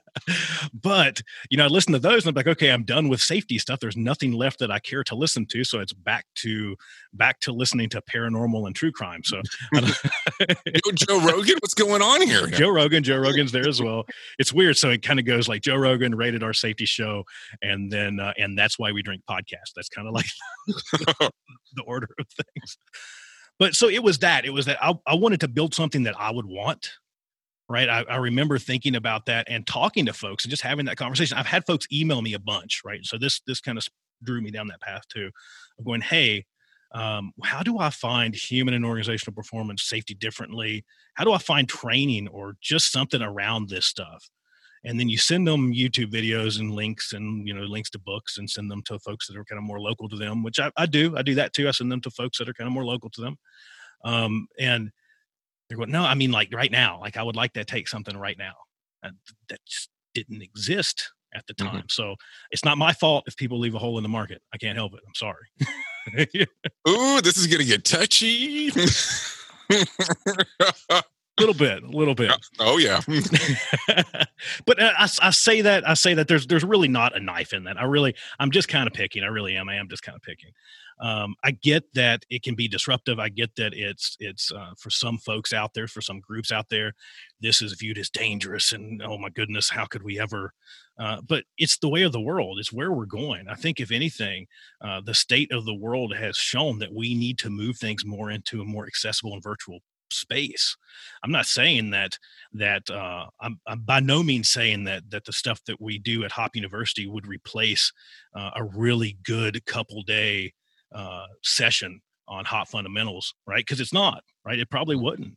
but you know, I listen to those and I'm like, okay, I'm done with safety stuff. There's nothing left that I care to listen to, so it's back to back to listening to paranormal and true crime. So Yo, Joe Rogan, what's going on here? Joe Rogan, Joe Rogan's there as well. It's weird, so it kind of goes like Joe Rogan rated R safety show, and then uh, and that's why we drink podcast. That's kind of like the order of things. But so it was that it was that I, I wanted to build something that I would want. Right. I, I remember thinking about that and talking to folks and just having that conversation. I've had folks email me a bunch, right? So this this kind of drew me down that path too. Of going, hey, um, how do I find human and organizational performance safety differently? How do I find training or just something around this stuff? And then you send them YouTube videos and links and you know links to books and send them to folks that are kind of more local to them, which I, I do. I do that too. I send them to folks that are kind of more local to them. Um, and they're going, no, I mean like right now, like I would like to take something right now. And that just didn't exist at the Mhm. time. So it's not my fault if people leave a hole in the market. I can't help it. I'm sorry. Ooh, this is gonna get touchy. little bit, a little bit. oh yeah. but uh, I, I say that I say that there's there's really not a knife in that. I really I'm just kind of picking. I really am. I am just kind of picking. Um, I get that it can be disruptive. I get that it's it's uh, for some folks out there, for some groups out there, this is viewed as dangerous and oh my goodness, how could we ever? Uh, but it's the way of the world. It's where we're going. I think if anything, uh, the state of the world has shown that we need to move things more into a more accessible and virtual space. I'm not saying that that uh, I'm, I'm by no means saying that that the stuff that we do at Hop University would replace uh, a really good couple day uh, session on hop fundamentals, right? Because it's not, right? It probably wouldn't.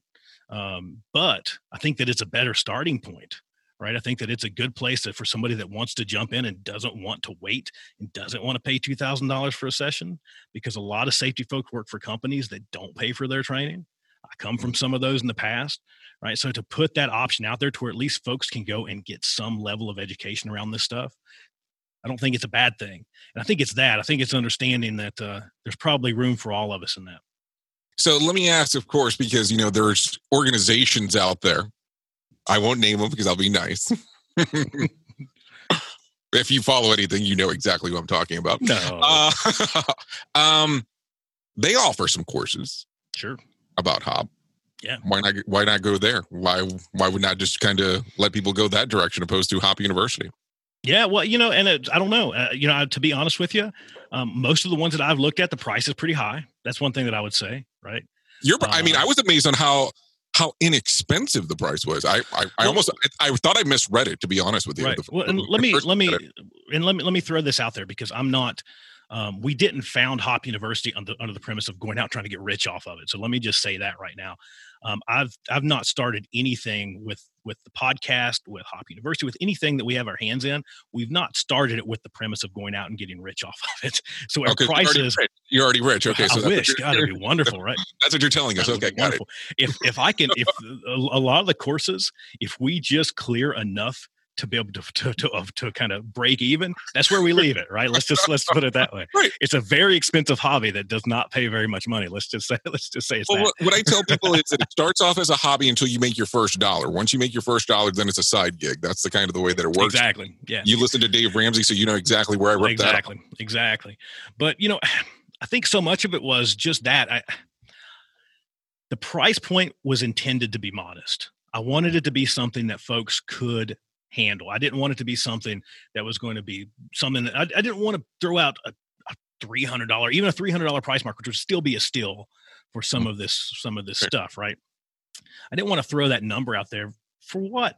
Um, but I think that it's a better starting point, right? I think that it's a good place for somebody that wants to jump in and doesn't want to wait and doesn't want to pay two thousand dollars for a session, because a lot of safety folks work for companies that don't pay for their training. I come from some of those in the past, right? So to put that option out there to where at least folks can go and get some level of education around this stuff, I don't think it's a bad thing. And I think it's that. I think it's understanding that uh, there's probably room for all of us in that. So let me ask, of course, because you know there's organizations out there. I won't name them because I'll be nice. if you follow anything, you know exactly what I'm talking about. No, Uh, um, they offer some courses sure. About Hop. Yeah. Why not? Why not go there? Why? Why would not just kind of let people go that direction opposed to Hop University? Yeah, well, you know, and it, I don't know. Uh, you know, to be honest with you, um, most of the ones that I've looked at, the price is pretty high. That's one thing that I would say, right? You're. I mean, Uh, I was amazed on how how inexpensive the price was. I I, I almost I, I thought I misread it to be honest with you. Right. The- Well, and let me let me and let me let me throw this out there because I'm not. Um, we didn't found Hop University under, under the premise of going out trying to get rich off of it. So let me just say that right now. Um, I've I've not started anything with with the podcast, with Hop University, with anything that we have our hands in. We've not started it with the premise of going out and getting rich off of it. So our Okay, you're already, prices. rich. you're already rich. Okay, so I that's wish God, it'd be wonderful, right? That's what you're telling us. That Okay, got it. If if I can, if a, a lot of the courses, if we just clear enough to be able to to to, to kind of break even, that's where we leave it, right? Let's just let's put it that way. Right. It's a very expensive hobby that does not pay very much money. Let's just say let's just say it's Well, that. what, what I tell people is that it starts off as a hobby until you make your first dollar. Once you make your first dollar, then it's a side gig. That's the kind of the way that it works. Exactly. Yeah. You listen to Dave Ramsey, so you know exactly where I ripped that. exactly exactly but you know i think so much of it was just that i the price point was intended to be modest i wanted it to be something that folks could handle. I didn't want it to be something that was going to be something that i, I didn't want to throw out a, a $300 even a $300 price mark which would still be a steal for some of this some of this Sure. stuff right? I didn't want to throw that number out there for what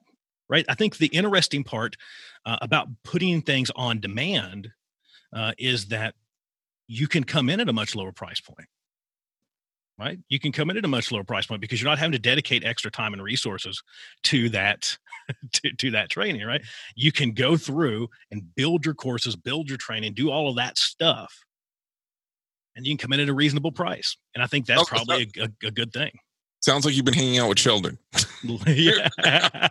right? I think the interesting part uh, about putting things on demand uh, is that you can come in at a much lower price point right? You can come in at a much lower price point because you're not having to dedicate extra time and resources to that to, to that training right you can go through and build your courses build your training do all of that stuff and you can come in at a reasonable price and i think that's Okay, probably a, a, a good thing Sounds like you've been hanging out with Sheldon. yeah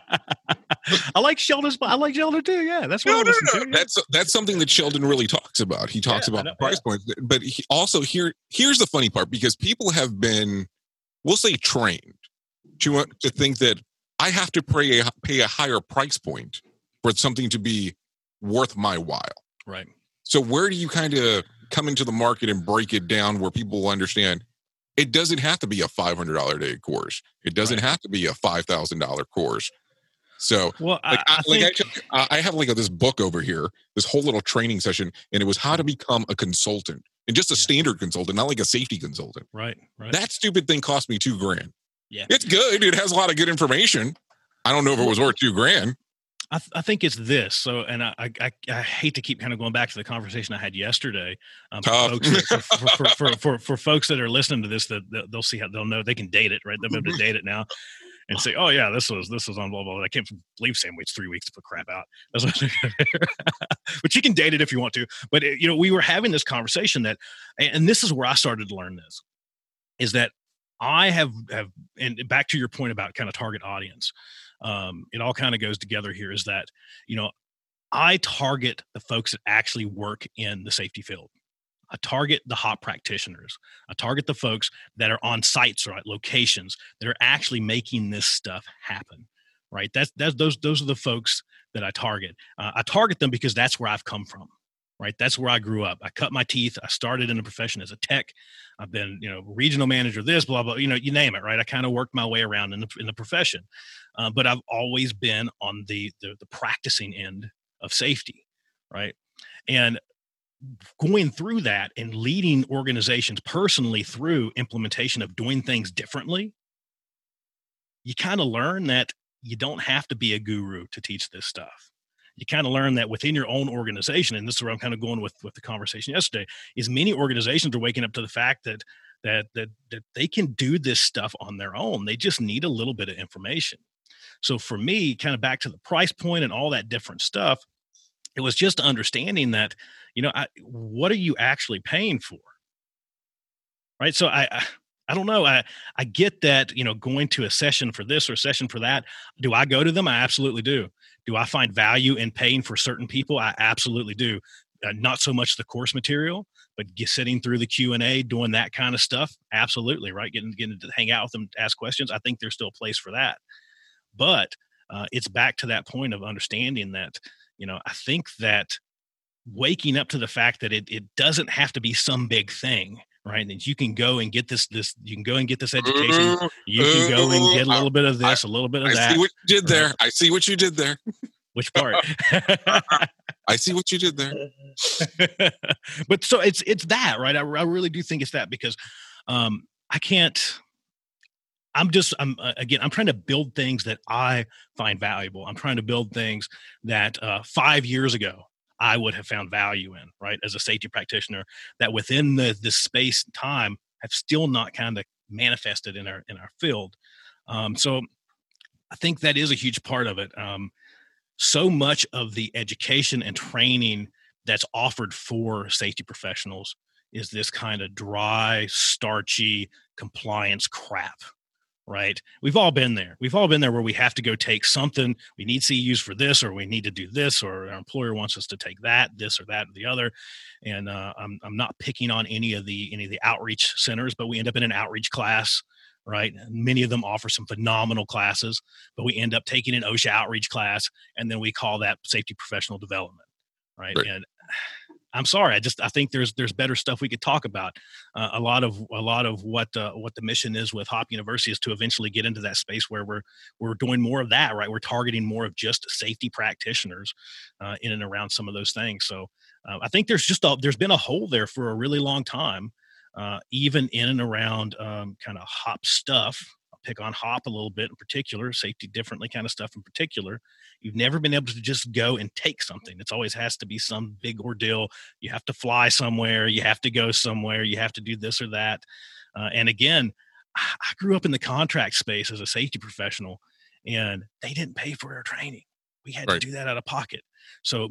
i like sheldon's i like sheldon too yeah that's what No, no, no, to, yeah. That's that's something that Sheldon really talks about. He talks Yeah, about price points, but he also here here's the funny part because people have been, we'll say, trained to to think that I have to pay a pay a higher price point for something to be worth my while. Right. So where do you kind of come into the market and break it down where people will understand it doesn't have to be a $500 a day course. It doesn't Right. have to be a $5,000 course. So Well, like, I, I, like I, think, I I have like a, this book over here, this whole little training session, and it was how to mm-hmm. become a consultant and just a Yeah. standard consultant, not like a safety consultant. right, right. That stupid thing cost me two grand. Yeah. It's good. It has a lot of good information. I don't know if it was worth two grand. I, th- I think it's this. So, and I, I, I, hate to keep kind of going back to the conversation I had yesterday. Um, for, folks that, for, for, for, for, for, folks that are listening to this, that they'll see how they'll know they can date it, right? They'll be able to date it now and say, "Oh yeah, this was this was on blah blah." blah. I can't believe Sam waits three weeks to put crap out. That's what but you can date it if you want to. But it, you know, we were having this conversation that, and this is where I started to learn this, is that I have have, and back to your point about kind of target audience um, it all kind of goes together here is that you know i target the folks that actually work in the safety field. I target the hop practitioners. I target the folks that are on sites or at locations that are actually making this stuff happen right? That's that's those those are the folks that i target. Uh, i target them because that's where i've come from right? That's where i grew up. I cut my teeth. I started in the profession as a tech. I've been you know regional manager this blah blah you know you name it right? I kind of worked my way around in the, in the profession. Uh, but I've always been on the, the the practicing end of safety, right? And going through that and leading organizations personally through implementation of doing things differently, you kind of learn that you don't have to be a guru to teach this stuff. You kind of learn that within your own organization, and this is where I'm kind of going with with the conversation yesterday. Is many organizations are waking up to the fact that that that that they can do this stuff on their own. They just need a little bit of information. So for me, kind of back to the price point and all that different stuff, it was just understanding that, you know, I, what are you actually paying for? Right. So I, I, I don't know. I, I get that, you know, going to a session for this or a session for that. Do I go to them? I absolutely do. Do I find value in paying for certain people? I absolutely do. Uh, not so much the course material, but get, sitting through the Q and A, doing that kind of stuff. Absolutely. Right. Getting, getting to hang out with them, ask questions. I think there's still a place for that but uh, it's back to that point of understanding that you know i think that waking up to the fact that it, it doesn't have to be some big thing right? And you can go and get this this you can go and get this education. Ooh, you can go and get a little bit of this a little bit of I that see what you did there. I see what you did there. which part? I see what you did there. but so it's it's that right? I, I really do think it's that because um i can't i'm just i'm uh, again i'm trying to build things that i find valuable. I'm trying to build things that uh five years ago i would have found value in right as a safety practitioner that within the the space and time have still not kind of manifested in our in our field. Um so i think that is a huge part of it. Um so much of the education and training that's offered for safety professionals is this kind of dry, starchy compliance crap, right? We've all been there. We've all been there where we have to go take something. We need CEUs for this, or we need to do this, or our employer wants us to take that, this or that or the other. And uh, I'm I'm not picking on any of the any of the outreach centers, but we end up in an outreach class. Right. Many of them offer some phenomenal classes, but we end up taking an OSHA outreach class and then we call that safety professional development. Right. Right. And I'm sorry. I just I think there's there's better stuff we could talk about. Uh, a lot of a lot of what uh, what the mission is with Hop University is to eventually get into that space where we're we're doing more of that. Right, we're targeting more of just safety practitioners uh, in and around some of those things. So uh, I think there's just a, there's been a hole there for a really long time, uh, even in and around um, kind of hop stuff. Pick on hop a little bit in particular, safety differently kind of stuff in particular. You've never been able to just go and take something. It's always has to be some big ordeal. You have to fly somewhere. You have to go somewhere. You have to do this or that. Uh, and again, I grew up in the contract space as a safety professional, and they didn't pay for our training. We had Right. to do that out of pocket. So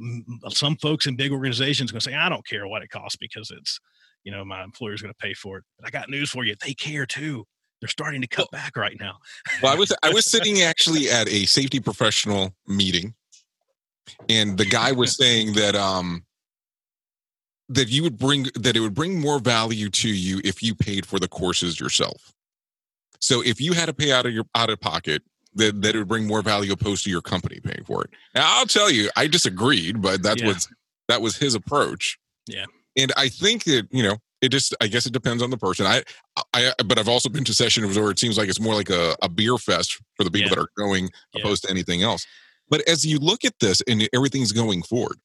some folks in big organizations going to say, "I don't care what it costs because it's, you know, my employer's going to pay for it." But I got news for you: they care too. They're starting to cut back right now. Well, I was I was sitting actually at a safety professional meeting, and the guy was saying that um that you would bring that it would bring more value to you if you paid for the courses yourself. So if you had to pay out of your out of pocket, that that would bring more value opposed to your company paying for it. Now I'll tell you, I disagreed, but that Yeah. what that was his approach. Yeah. And I think that, you know, it just I guess it depends on the person. I I but I've also been to sessions where it seems like it's more like a, a beer fest for the people Yeah. that are going Yeah. opposed to anything else. But as you look at this and everything's going forward,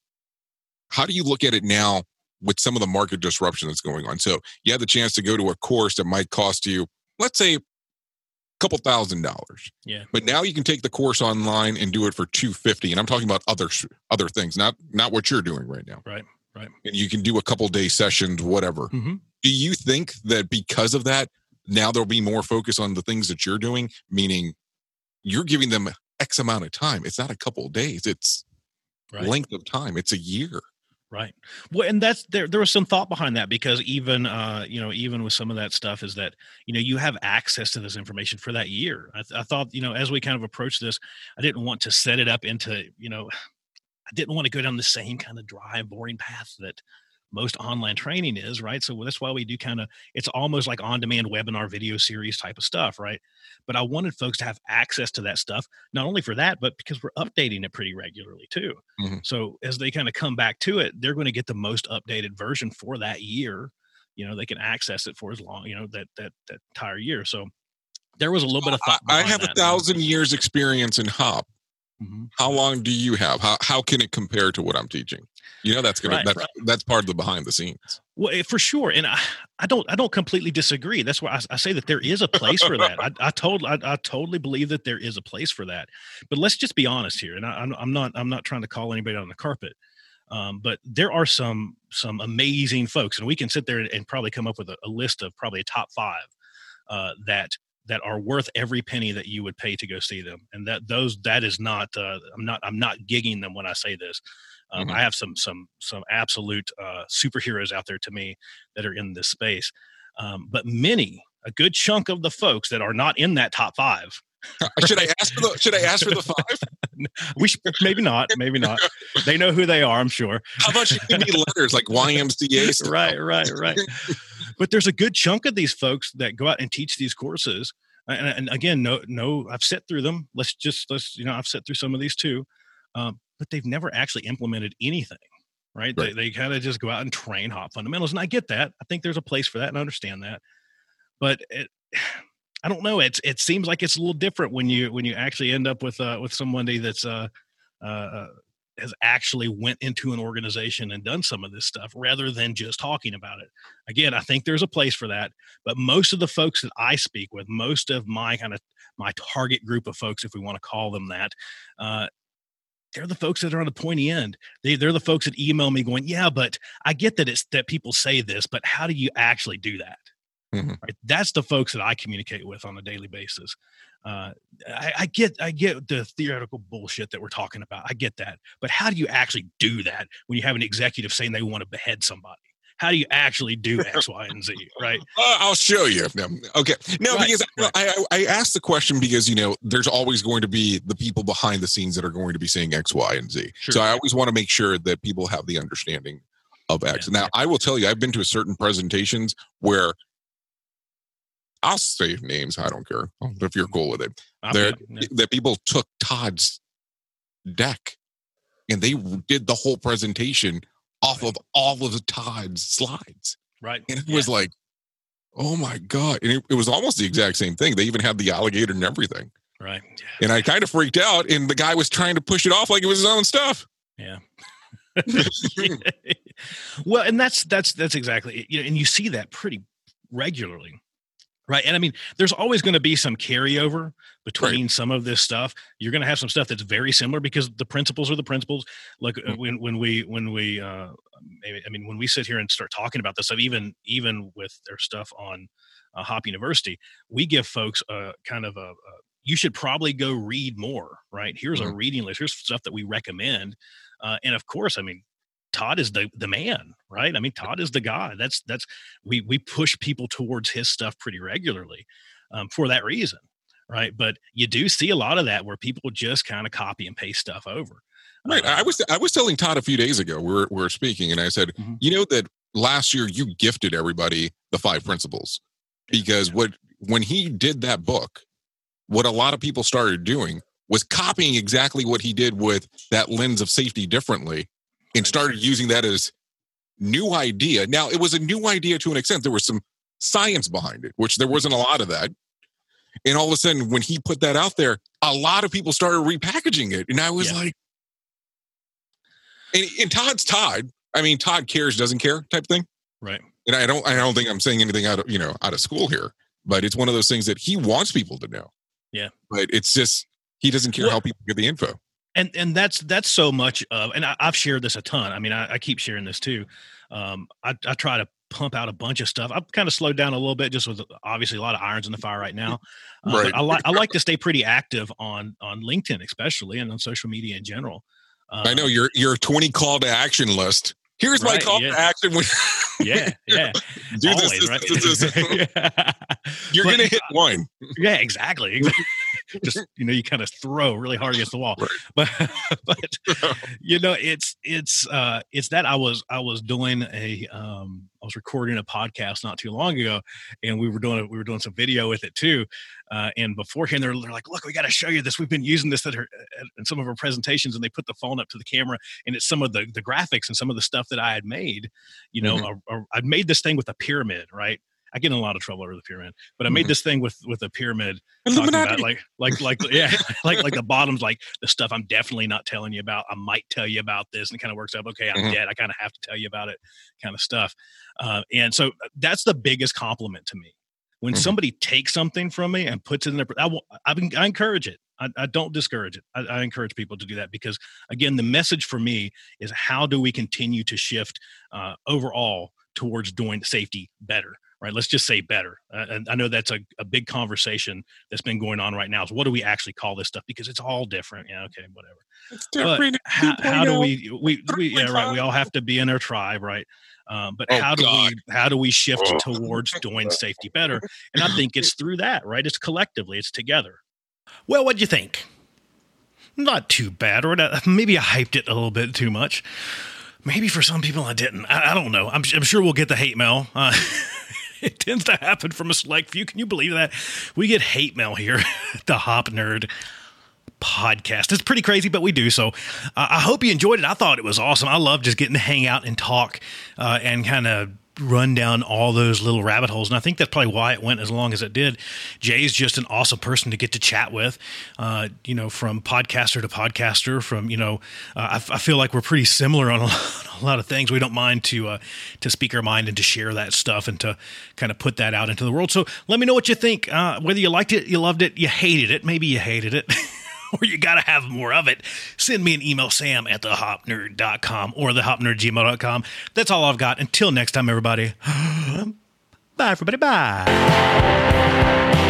how do you look at it now with some of the market disruption that's going on? So you have the chance to go to a course that might cost you, let's say, a couple thousand dollars. Yeah. But now you can take the course online and do it for 250 and I'm talking about other other things, not not what you're doing right now. Right, right. And you can do a couple day sessions whatever. hmm Do you think that because of that now there'll be more focus on the things that you're doing, meaning you're giving them x amount of time. It's not a couple of days, it's Right. length of time. It's a year. Right. Well, and that's there. There was some thought behind that because even, uh, you know, even with some of that stuff, is that you know you have access to this information for that year. I, th- I thought, you know, as we kind of approached this, I didn't want to set it up into, you know, I didn't want to go down the same kind of dry, boring path that most online training is, right? So that's why we do kind of it's almost like on-demand webinar video series type of stuff, right? But I wanted folks to have access to that stuff, not only for that, but because we're updating it pretty regularly too. Mhm. So as they kind of come back to it, they're going to get the most updated version for that year. You know, they can access it for as long, you know, that that that entire year. So there was a little bit of I, thought. I have a thousand years experience in hop. Mhm. How long do you have? How how can it compare to what I'm teaching? You know that's gonna Right, that's right. that's part of the behind the scenes. Well, eh, for sure, and I, I don't, I don't completely disagree. That's why I, I say that there is a place for that. I, I told, I, I totally believe that there is a place for that. But let's just be honest here, and I, I'm, I'm not, I'm not trying to call anybody on the carpet. Um, but there are some, some amazing folks, and we can sit there and, and probably come up with a, a list of probably a top five uh, that that are worth every penny that you would pay to go see them. And that those, that is not, uh, I'm not, I'm not gigging them when I say this. Um, Mhm. I have some some some absolute uh, superheroes out there to me that are in this space, um, but many, a good chunk of the folks that are not in that top five. should I ask for the should I ask for the five? We should, maybe not, maybe not. They know who they are, I'm sure. How about you give me letters like YMCA stuff? Right, right, right. But there's a good chunk of these folks that go out and teach these courses. And, and again, no, no, I've sat through them. Let's just let's you know I've sat through some of these too, um, but they've never actually implemented anything. Right? Right. They they kind of just go out and train hop fundamentals, and I get that. I think there's a place for that, and I understand that. But it, I don't know. It's it seems like it's a little different when you when you actually end up with uh, with somebody that's uh, uh, has actually went into an organization and done some of this stuff rather than just talking about it. Again, I think there's a place for that, but most of the folks that I speak with, most of my kind of my target group of folks, if we want to call them that, uh, they're the folks that are on the pointy end. They, they're the folks that email me going, "Yeah, but I get that it's that people say this, but how do you actually do that?" Mhm. Right? That's the folks that I communicate with on a daily basis. Uh, I, I get I get the theoretical bullshit that we're talking about. I get that, but how do you actually do that when you have an executive saying they want to behead somebody? How do you actually do X, Y, and Z? Right? Uh, I'll show you. No, okay. No, Right, because right. I, I I asked the question because you know there's always going to be the people behind the scenes that are going to be saying X, Y, and Z. Sure. So I always want to make sure that people have the understanding of X. Yeah. Now I will tell you, I've been to certain presentations where I'll say names. I don't care oh, if you're cool with it. Yeah. that people took Todd's deck and they did the whole presentation off of all of the Todd's slides. Right. And it was like, oh my God. And it, it was almost the exact same thing. They even had the alligator and everything. Right. And I kind of freaked out. And the guy was trying to push it off like it was his own stuff. Yeah. well, and that's that's that's exactly it. You know, and you see that pretty regularly. Right. And I mean, there's always going to be some carryover between some of this stuff. You're going to have some stuff that's very similar because the principles are the principles. Like Mhm. when when we when we uh maybe I mean when we sit here and start talking about this stuff, even even with their stuff on uh, Hop University, we give folks a kind of a, a you should probably go read more. Right. Here's a Mhm. reading list. Here's stuff that we recommend. Uh, and of course, I mean, Todd is the the man, right? I mean, Todd is the guy. That's that's we we push people towards his stuff pretty regularly um, for that reason, right? But you do see a lot of that where people just kind of copy and paste stuff over. Right. Uh, I was I was telling Todd a few days ago, we we're, we we're speaking, and I said, Mhm. you know that last year you gifted everybody the five principles because what when he did that book, what a lot of people started doing was copying exactly what he did with that lens of safety differently and started using that as new idea. Now, it was a new idea to an extent. There was some science behind it, which there wasn't a lot of that. And all of a sudden, when he put that out there, a lot of people started repackaging it. And I was Yeah. like, and, and Todd's Todd. I mean, Todd cares, doesn't care type thing. Right. And I don't, I don't think I'm saying anything out of, you know, out of school here, but it's one of those things that he wants people to know. Yeah. But it's just, he doesn't care how people get the info. And and that's that's so much of and I, i've shared this a ton i mean I, I keep sharing this too um I, I try to pump out a bunch of stuff i've kind of slowed down a little bit just with obviously a lot of irons in the fire right now uh, Right. i like i like to stay pretty active on on linkedin especially and on social media in general uh, I know your your 20 call to action list. Here's my call yeah. to action. When, yeah yeah do this, always, this, right? this, this, this. You're But- gonna hit one. yeah exactly, exactly. just you know you kind of throw really hard against the wall Right. but but you know it's it's uh it's that i was i was doing a um was recording a podcast not too long ago and we were doing we were doing some video with it too uh and beforehand they're, they're like look we got to show you this we've been using this at, her, at some of our presentations and they put the phone up to the camera and it's some of the the graphics and some of the stuff that i had made you know Mhm. a- a- i'd made this thing with a pyramid right I get in a lot of trouble over the pyramid, but I made Mhm. this thing with with a pyramid talking about like like like yeah like like the bottom's like the stuff i'm definitely not telling you about i might tell you about this and it kind of works out okay i'm Mhm. dead i kind of have to tell you about it kind of stuff uh, and so that's the biggest compliment to me when Mhm. somebody takes something from me and puts it in their I, will- I, I encourage it I, I don't discourage it I, I encourage people to do that because again the message for me is how do we continue to shift uh, overall towards doing safety better right? Let's just say better. Uh, and i know that's a, a big conversation that's been going on right now is what do we actually call this stuff? Because it's all different. Yeah okay whatever. It's different. how, how do we we, we yeah right we all have to be in our tribe right? Um, but Oh, how do God. we how do we shift Oh. towards doing safety better? And i think it's through that right? It's collectively it's together. Well what do you think? Not too bad or not- maybe i hyped it a little bit too much. Maybe for some people i didn't. I, I don't know. I'm, I'm sure we'll get the hate mail. Uh, it tends to happen from a select few can you believe that we get hate mail here the hop nerd podcast. It's pretty crazy, but we do. So uh, I hope you enjoyed it. I thought it was awesome. I love just getting to hang out and talk uh, and kind of run down all those little rabbit holes. And I think that's probably why it went as long as it did. Jay's just an awesome person to get to chat with, uh, you know, from podcaster to podcaster, from, you know, uh, I, f- I feel like we're pretty similar on a, a lot of things. We don't mind to, uh, to speak our mind and to share that stuff and to kind of put that out into the world. So let me know what you think. Uh, whether you liked it, you loved it, you hated it, maybe you hated it. or you got to have more of it, send me an email, sam at thehopnerd.com or thehopnerdgmail.com. That's all I've got. Until next time, everybody. Bye, everybody. Bye.